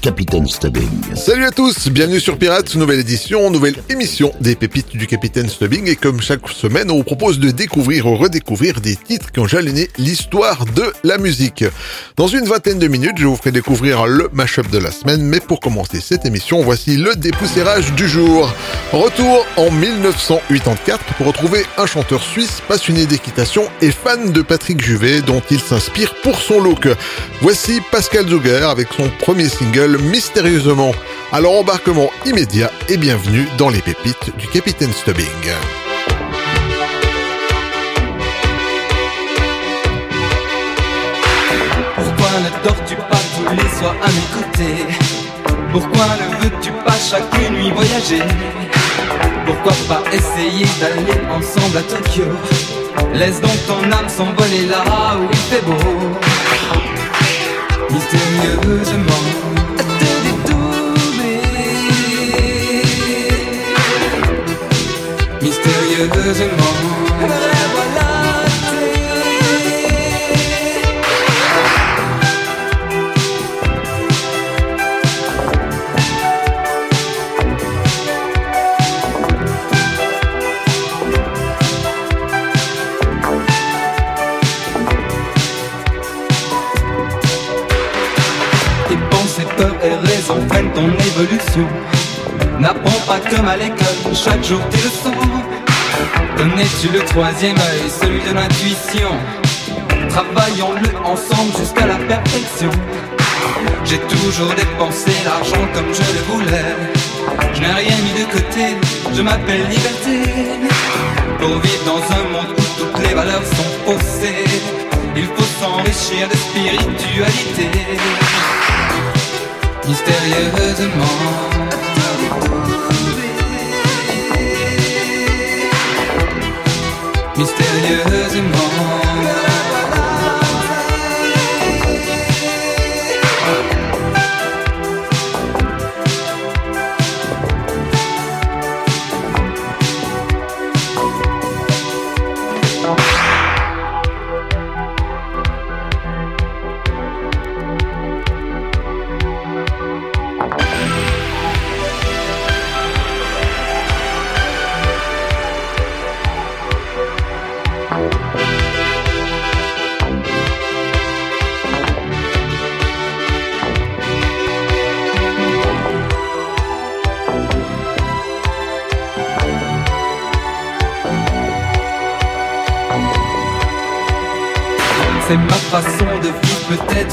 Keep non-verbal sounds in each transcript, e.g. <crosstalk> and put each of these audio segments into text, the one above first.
Capitaine Stubbing. Salut à tous, bienvenue sur Pirates, nouvelle édition, nouvelle émission des pépites du Capitaine Stubbing et comme chaque semaine on vous propose de découvrir ou redécouvrir des titres qui ont jalonné l'histoire de la musique. Dans une vingtaine de minutes je vous ferai découvrir le mashup de la semaine mais pour commencer cette émission voici le dépoussiérage du jour. Retour en 1984 pour retrouver un chanteur suisse passionné d'équitation et fan de Patrick Juvet dont il s'inspire pour son look. Voici Pascal Zuger avec son premier single mystérieusement. Alors embarquement immédiat et bienvenue dans les pépites du Capitaine Stubbing. Pourquoi ne dors-tu pas tous les soirs à mes côtés? Pourquoi ne veux-tu pas chaque nuit voyager? Pourquoi pas essayer d'aller ensemble à Tokyo? Laisse donc ton âme s'envoler là où il fait beau Mystérieusement mystérieusement. Tes pensées, peurs et raisons prennent ton évolution. N'apprends pas comme à l'école, chaque jour tes leçons. Connais-tu le troisième œil, celui de l'intuition Travaillons-le ensemble jusqu'à la perfection. J'ai toujours dépensé l'argent comme je le voulais. Je n'ai rien mis de côté, je m'appelle liberté. Pour vivre dans un monde où toutes les valeurs sont faussées, il faut s'enrichir de spiritualité. Mystérieusement. Mystérieusement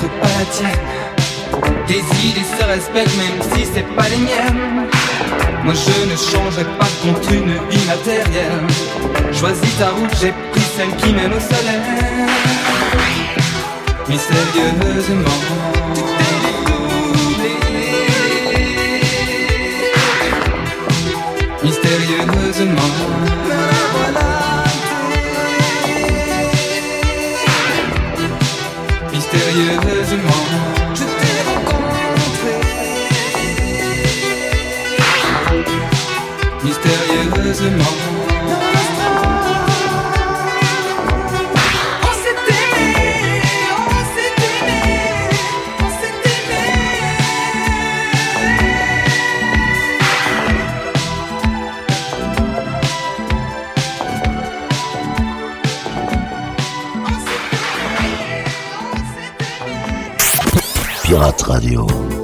pas la tienne. Tes idées se respectent même si c'est pas les miennes. Moi je ne changerai pas contre une vie matérielle. Choisis ta route, j'ai pris celle qui mène au soleil. Mystérieusement. Mystérieusement. Mystérieusement. Je t'ai rencontré mystérieusement. Radio.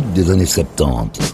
Des années 70.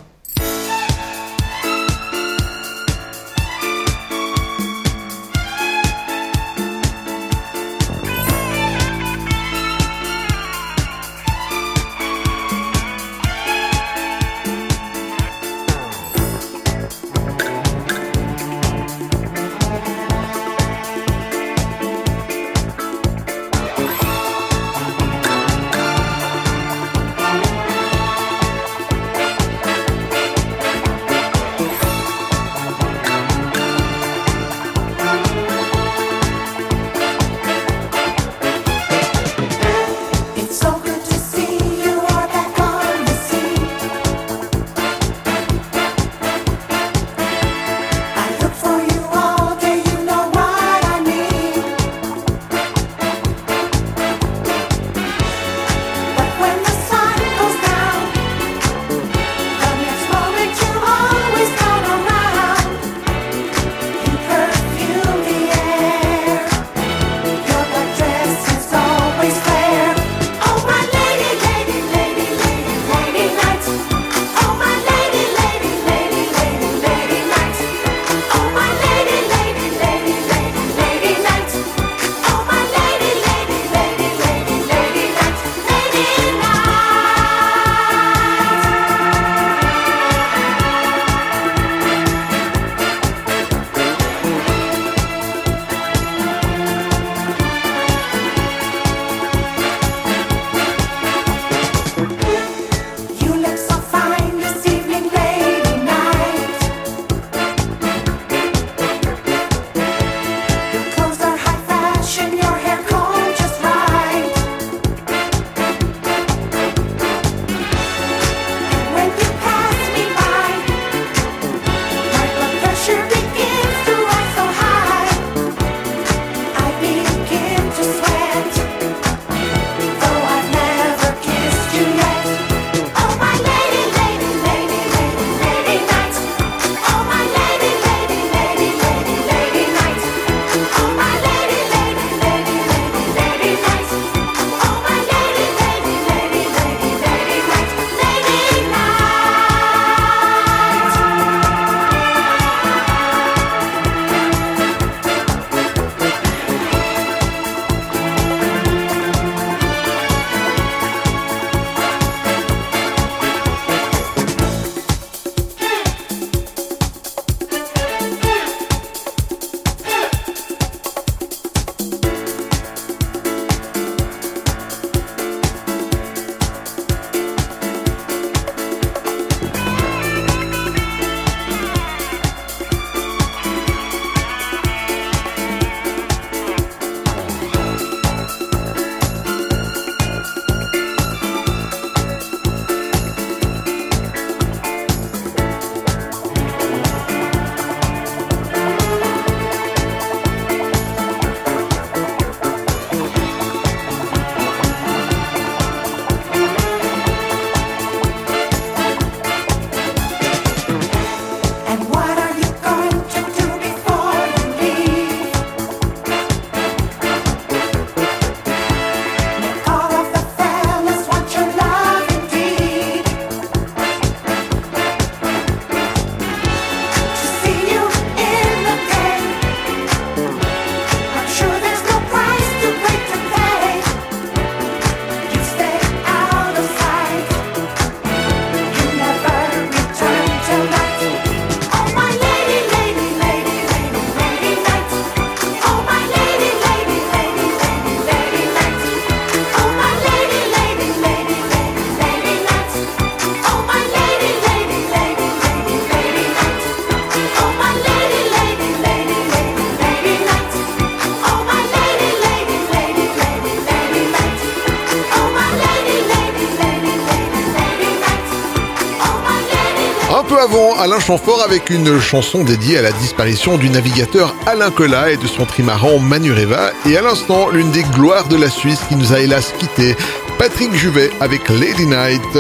Alain Chamfort avec une chanson dédiée à la disparition du navigateur Alain Collat et de son trimaran Manureva. Et à l'instant, l'une des gloires de la Suisse qui nous a hélas quitté, Patrick Juvet avec Lady Night.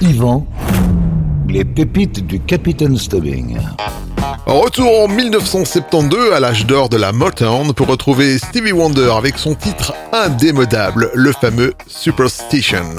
Yvan, les pépites du Capitaine Stubbing. Retour en 1972 à l'âge d'or de la Motown pour retrouver Stevie Wonder avec son titre indémodable, le fameux Superstition.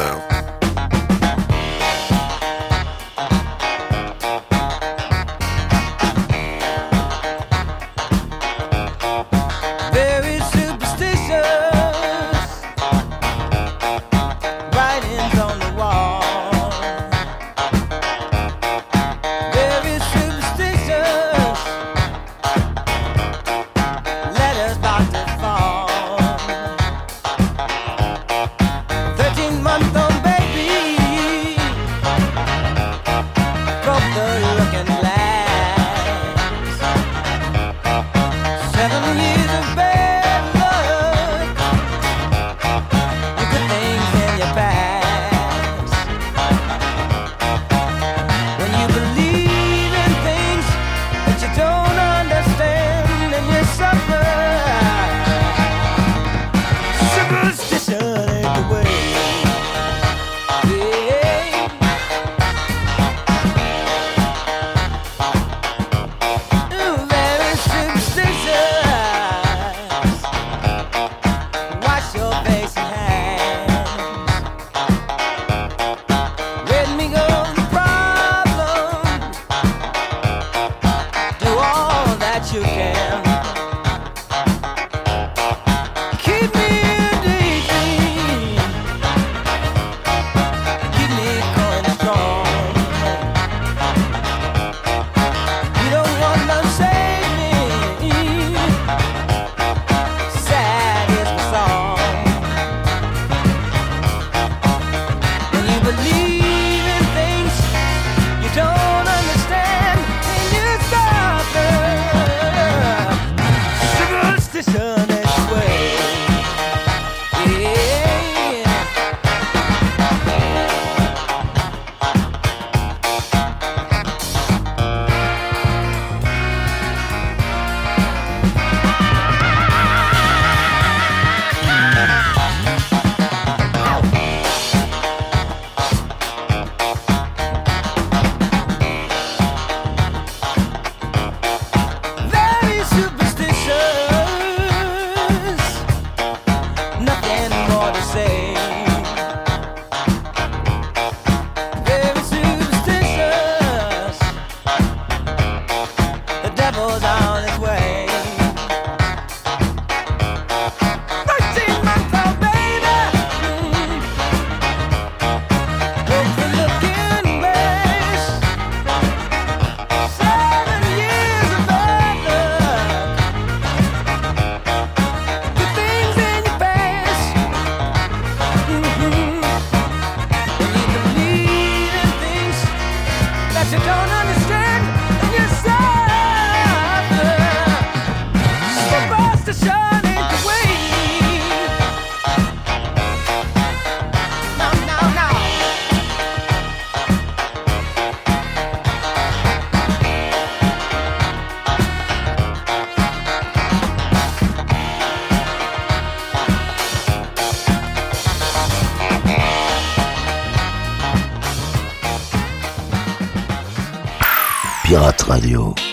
Radio.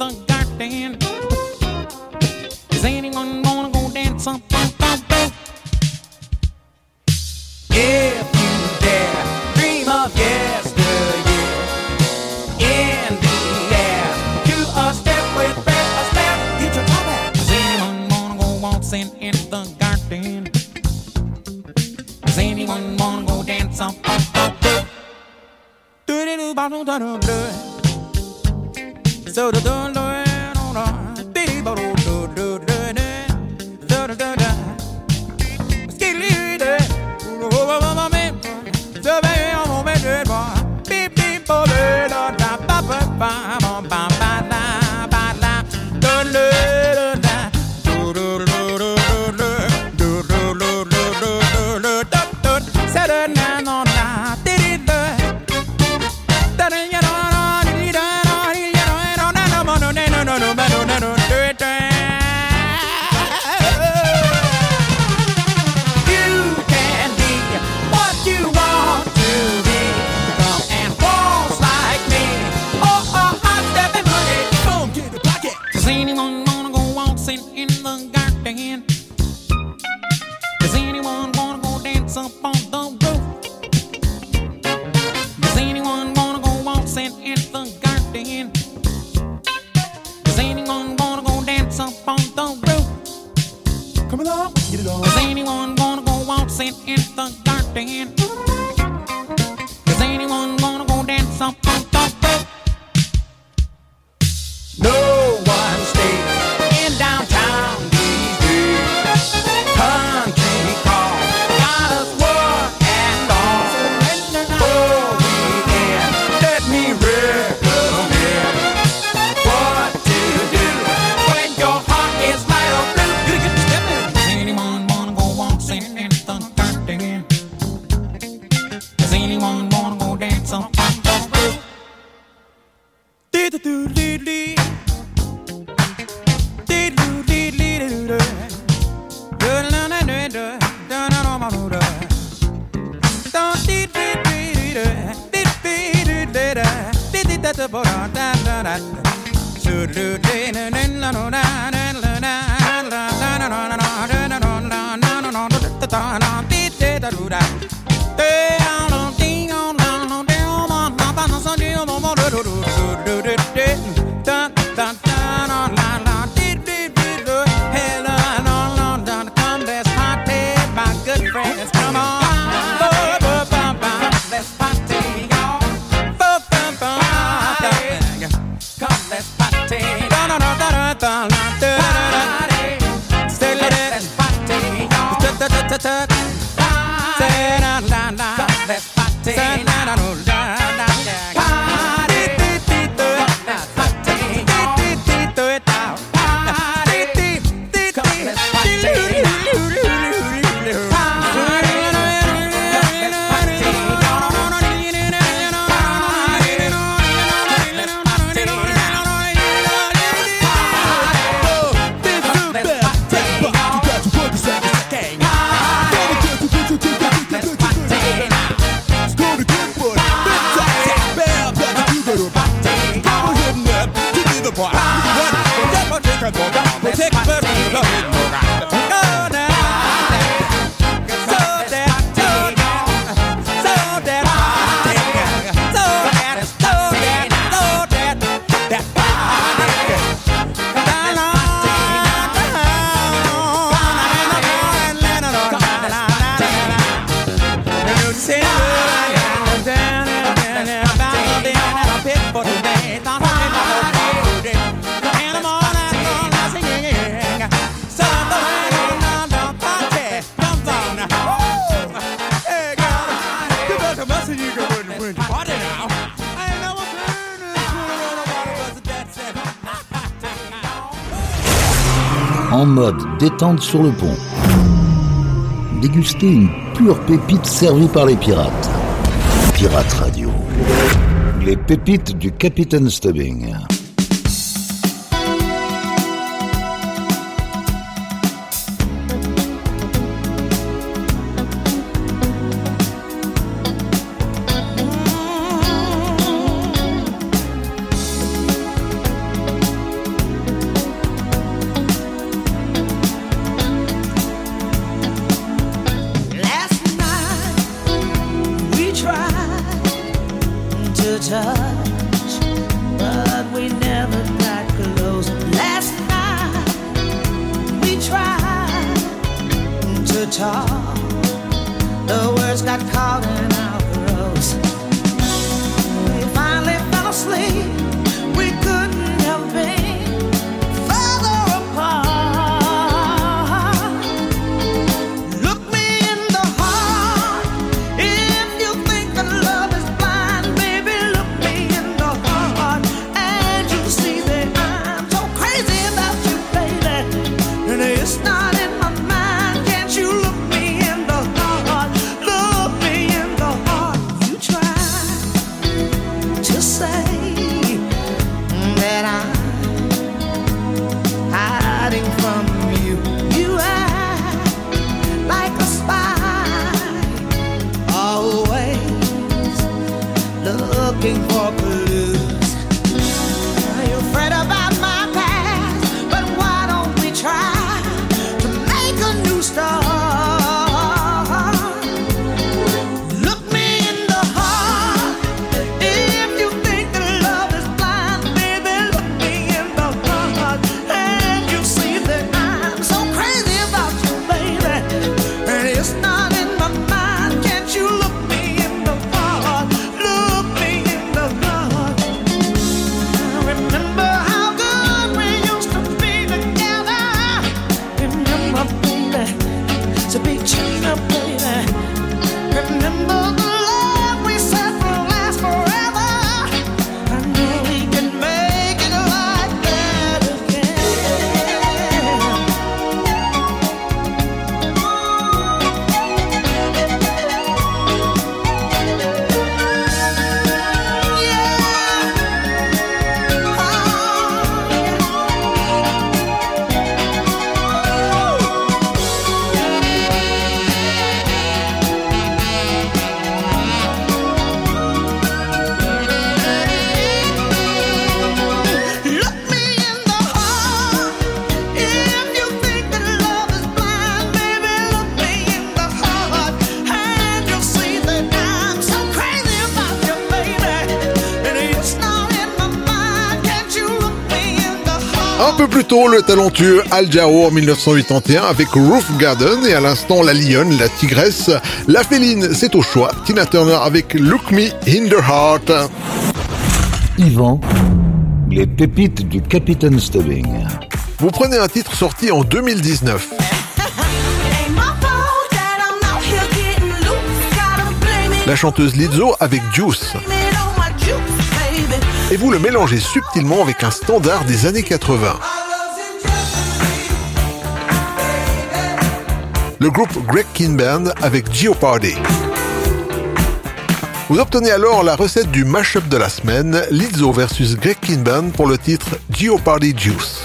the garden. Is anyone gonna go dance up on the roof? If you dare, dream of yesteryear. In the air, do a step with breath, a step, get your toe back. Is anyone gonna go waltzing in the garden? Is anyone gonna go dance up on the roof? Do do do, bottle, do do do do do don't. Boa. détendre sur le pont. Déguster une pure pépite servie par les pirates. Pirates Radio. Les pépites du Capitaine Stubbing. peu plus tôt, le talentueux Al Jao en 1981 avec Roof Garden et à l'instant la lionne, la tigresse, la féline, c'est au choix. Tina Turner avec Look Me in the Heart. Yvan, les pépites du Capitaine Stubbing. Vous prenez un titre sorti en 2019. <laughs> La chanteuse Lizzo avec Juice et vous le mélangez subtilement avec un standard des années 80. Le groupe Greg King Band avec Geopardy. Vous obtenez alors la recette du mash-up de la semaine, Lizzo versus Greg Kinban pour le titre Geopardy Juice.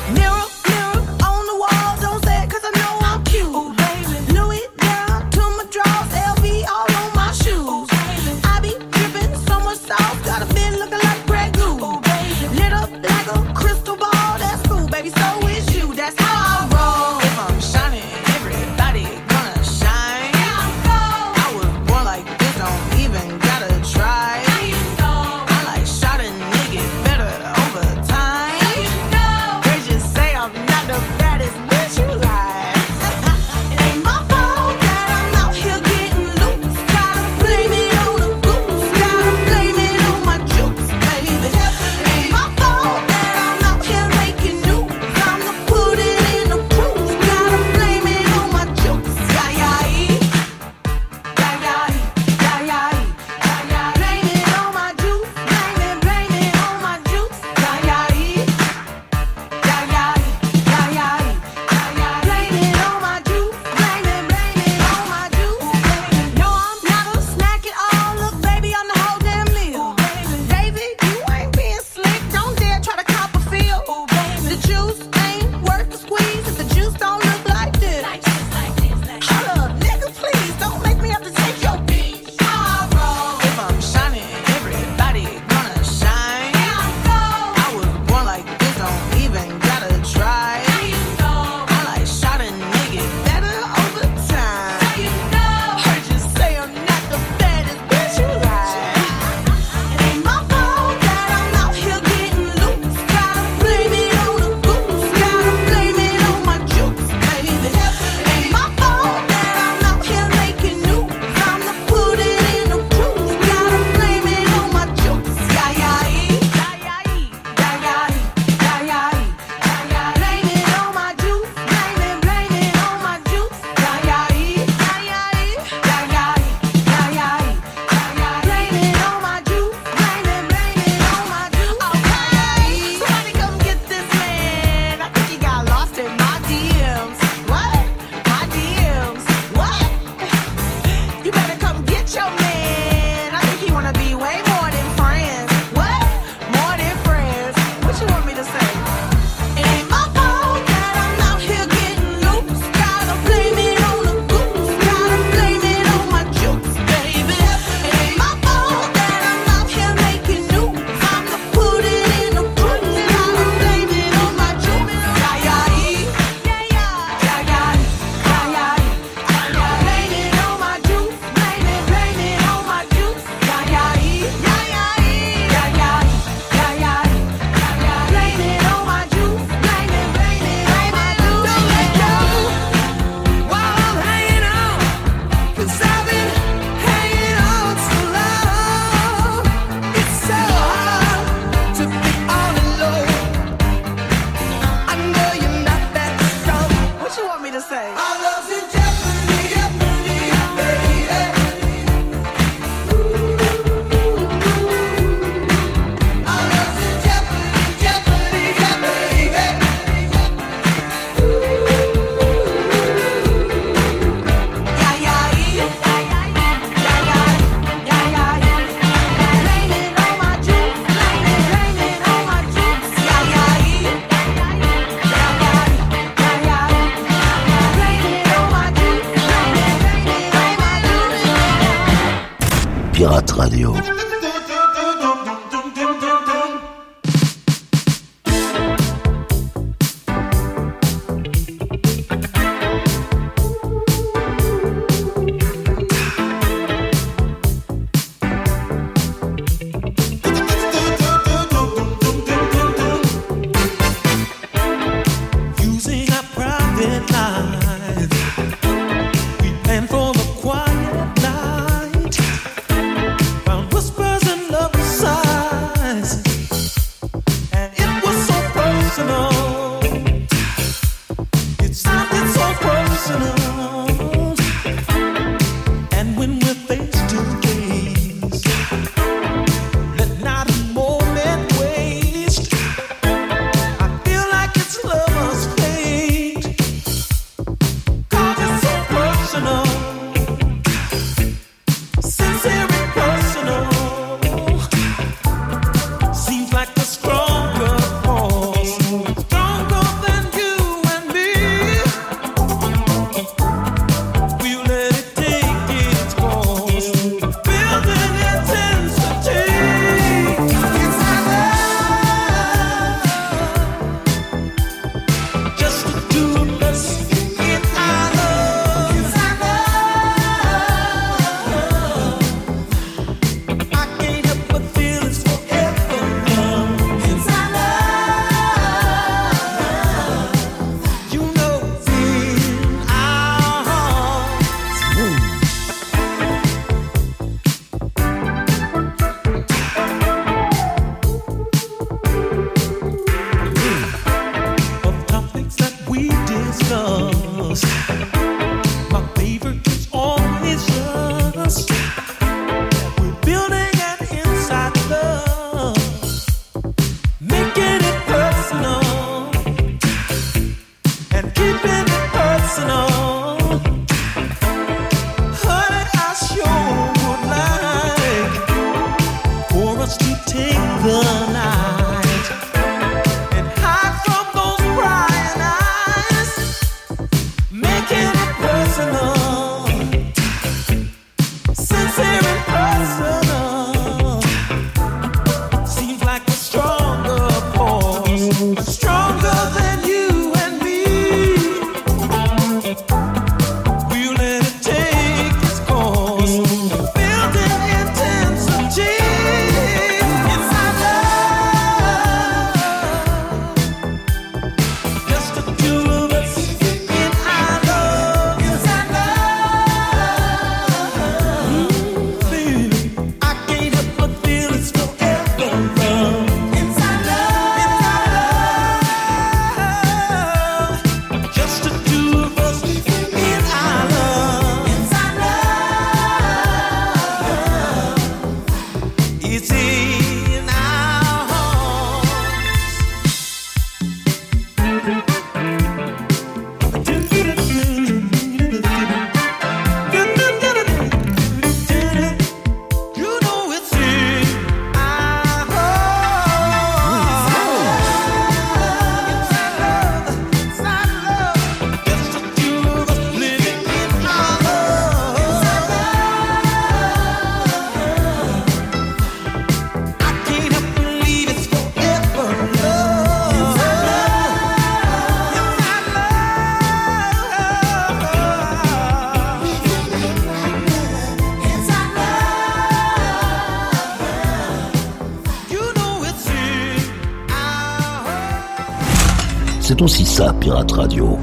C'est aussi ça, Pirate Radio.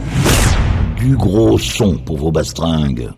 Du gros son pour vos bastringues.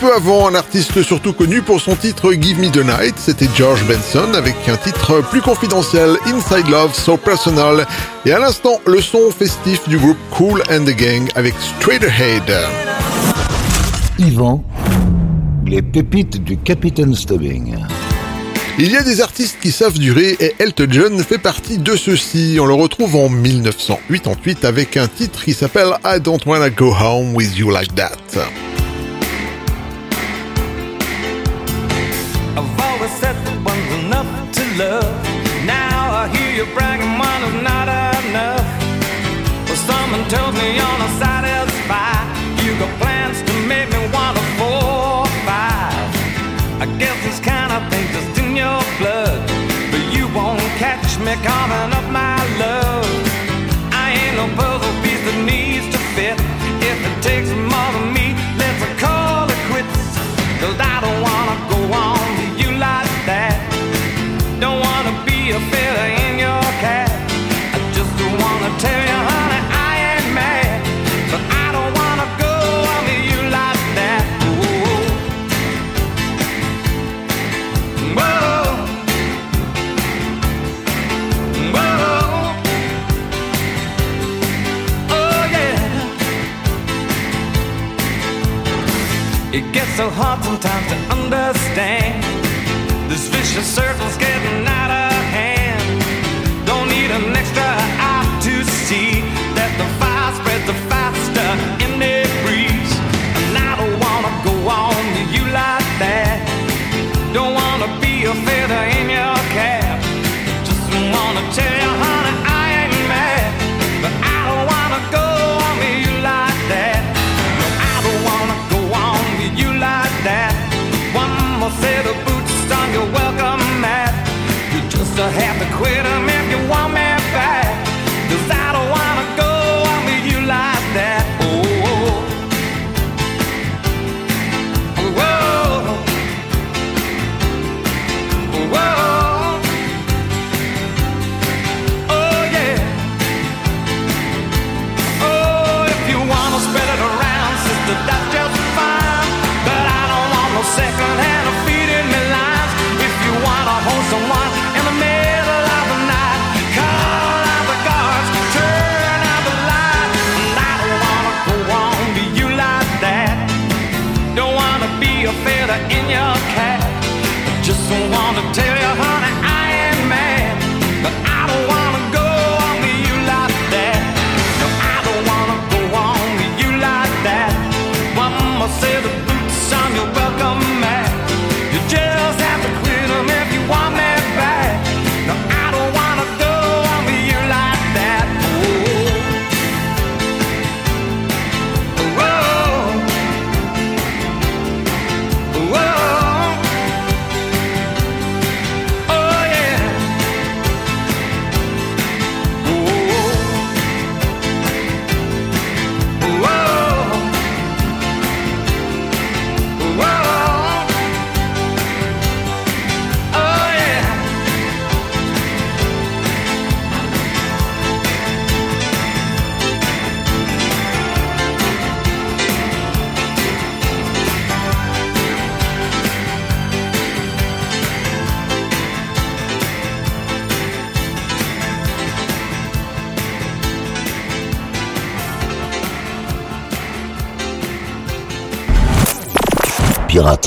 peu avant, un artiste surtout connu pour son titre Give Me the Night, c'était George Benson avec un titre plus confidentiel Inside Love So Personal et à l'instant le son festif du groupe Cool and the Gang avec Straight Ahead. Yvan, les pépites du Capitaine Stubbing. Il y a des artistes qui savent durer et Elton John fait partie de ceux-ci. On le retrouve en 1988 avec un titre qui s'appelle I Don't Wanna Go Home With You Like That. told me you're not satisfied. You got plans to make me wanna four five. I guess this kind of just in your blood, but you won't catch me coming up. Time to understand this vicious circle.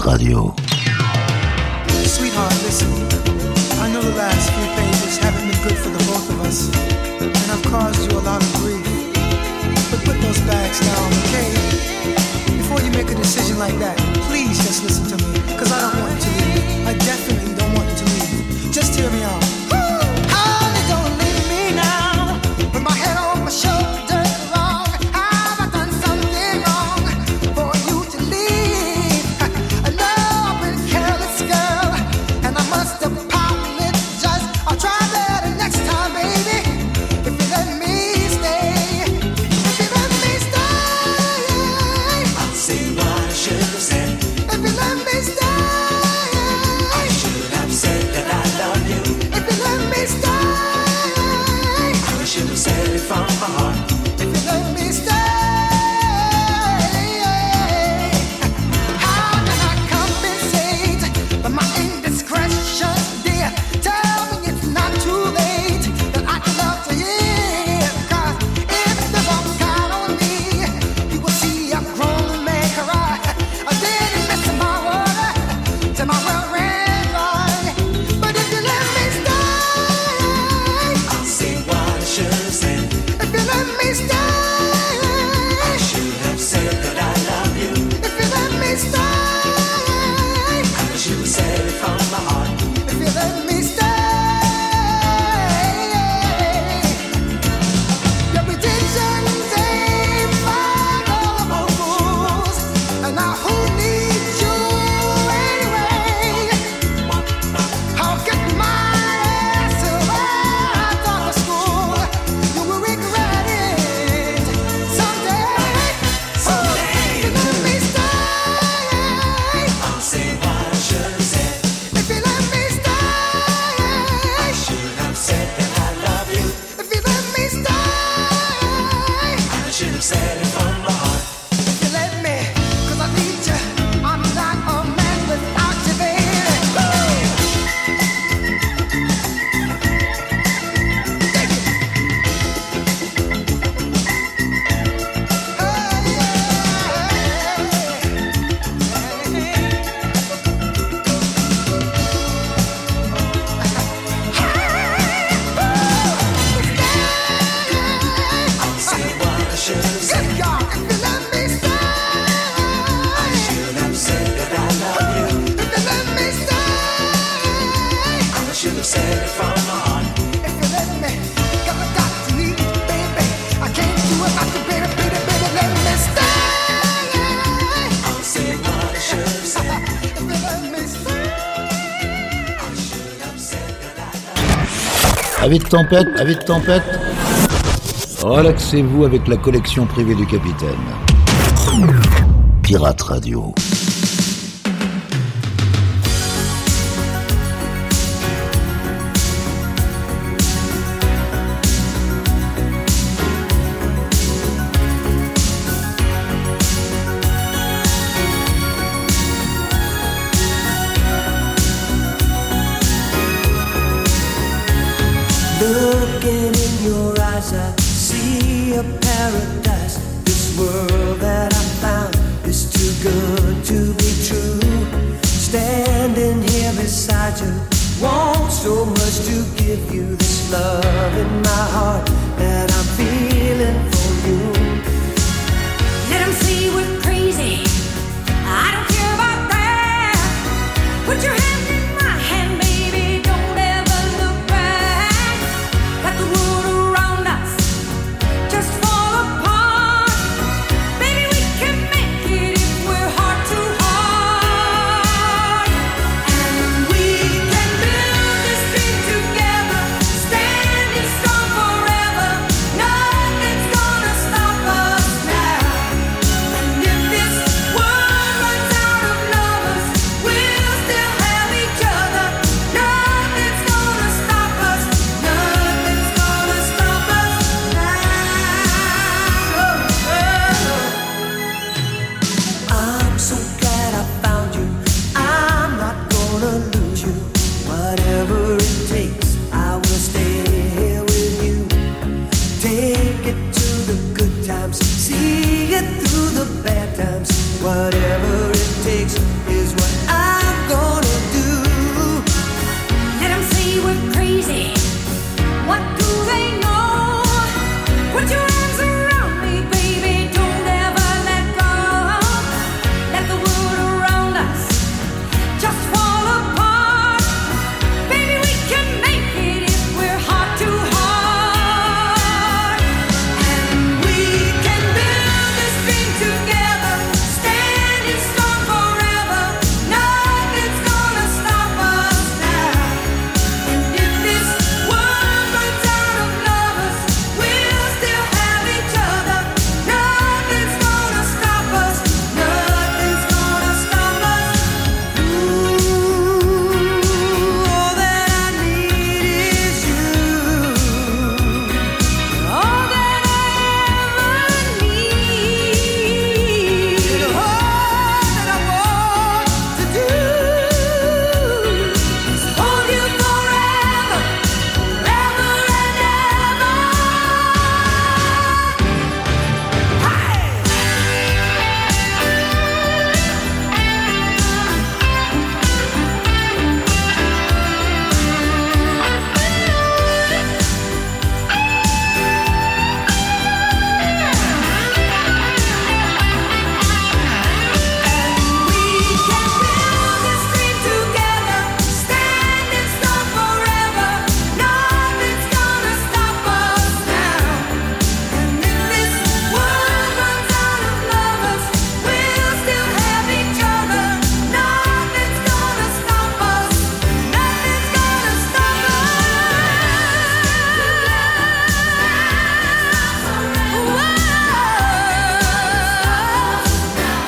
Radio. Sweetheart, listen. I know the last few pages haven't been good for the both of us, and I've caused you a lot of grief. But put those bags down, okay? Before you make a decision like that, please just listen to me, because I don't want you to leave. I definitely don't want you to leave. Just hear me out. avis de tempête, avis de tempête. Relaxez-vous avec la collection privée du capitaine. Pirate Radio.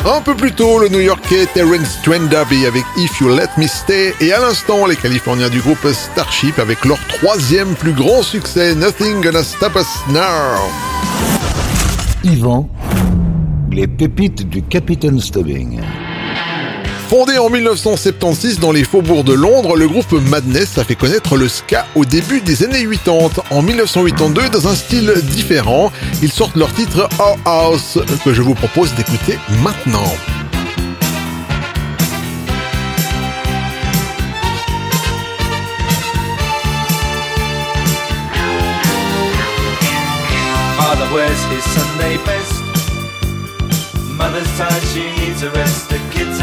Un peu plus tôt, le New-Yorkais Terence Trent D'Arby avec If You Let Me Stay et à l'instant, les Californiens du groupe Starship avec leur troisième plus grand succès, Nothing Gonna Stop Us Now. Yvan, les pépites du Capitaine Stubbing. Fondé en 1976 dans les faubourgs de Londres, le groupe Madness a fait connaître le ska au début des années 80. En 1982, dans un style différent, ils sortent leur titre Our House, que je vous propose d'écouter maintenant.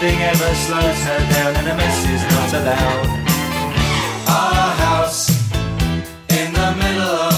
Nothing ever slows her down, and a mess is not allowed. Our house in the middle of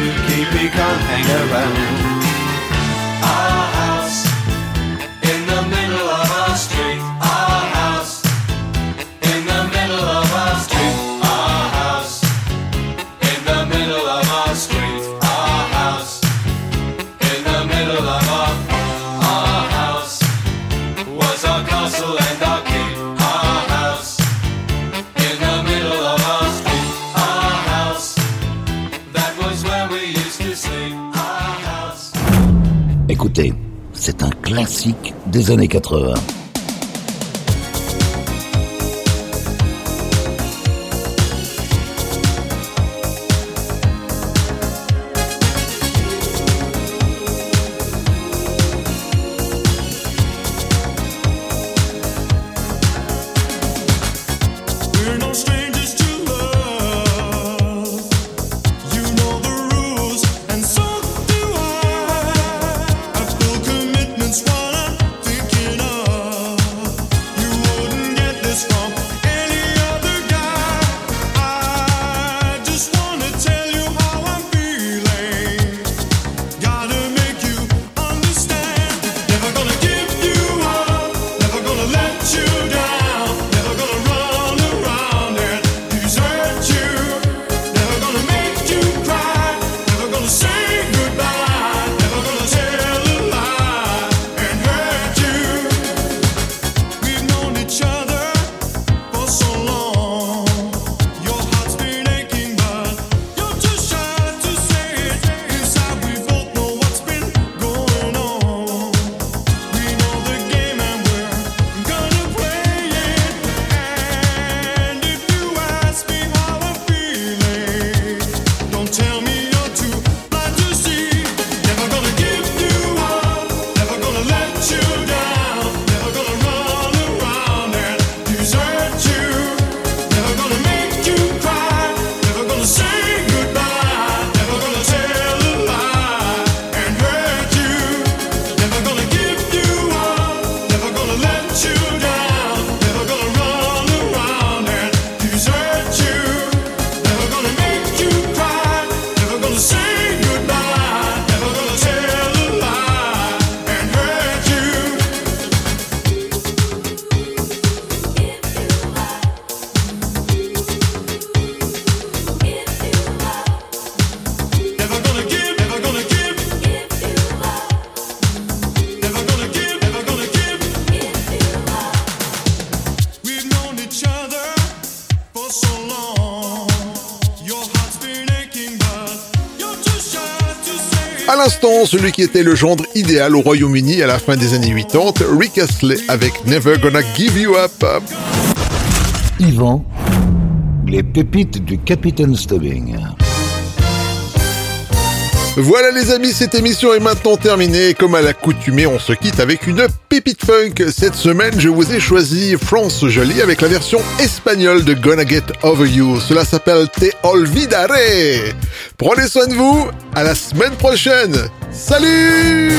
To Écoutez, c'est un classique des années 80. Celui qui était le gendre idéal au Royaume-Uni à la fin des années 80, Rick Astley avec Never Gonna Give You Up. Yvan, les pépites du Capitaine Stubbing. Voilà les amis, cette émission est maintenant terminée. Comme à l'accoutumée, on se quitte avec une pépite funk. Cette semaine, je vous ai choisi France Jolie avec la version espagnole de Gonna Get Over You. Cela s'appelle Te Olvidaré. Prenez soin de vous. À la semaine prochaine. Salut!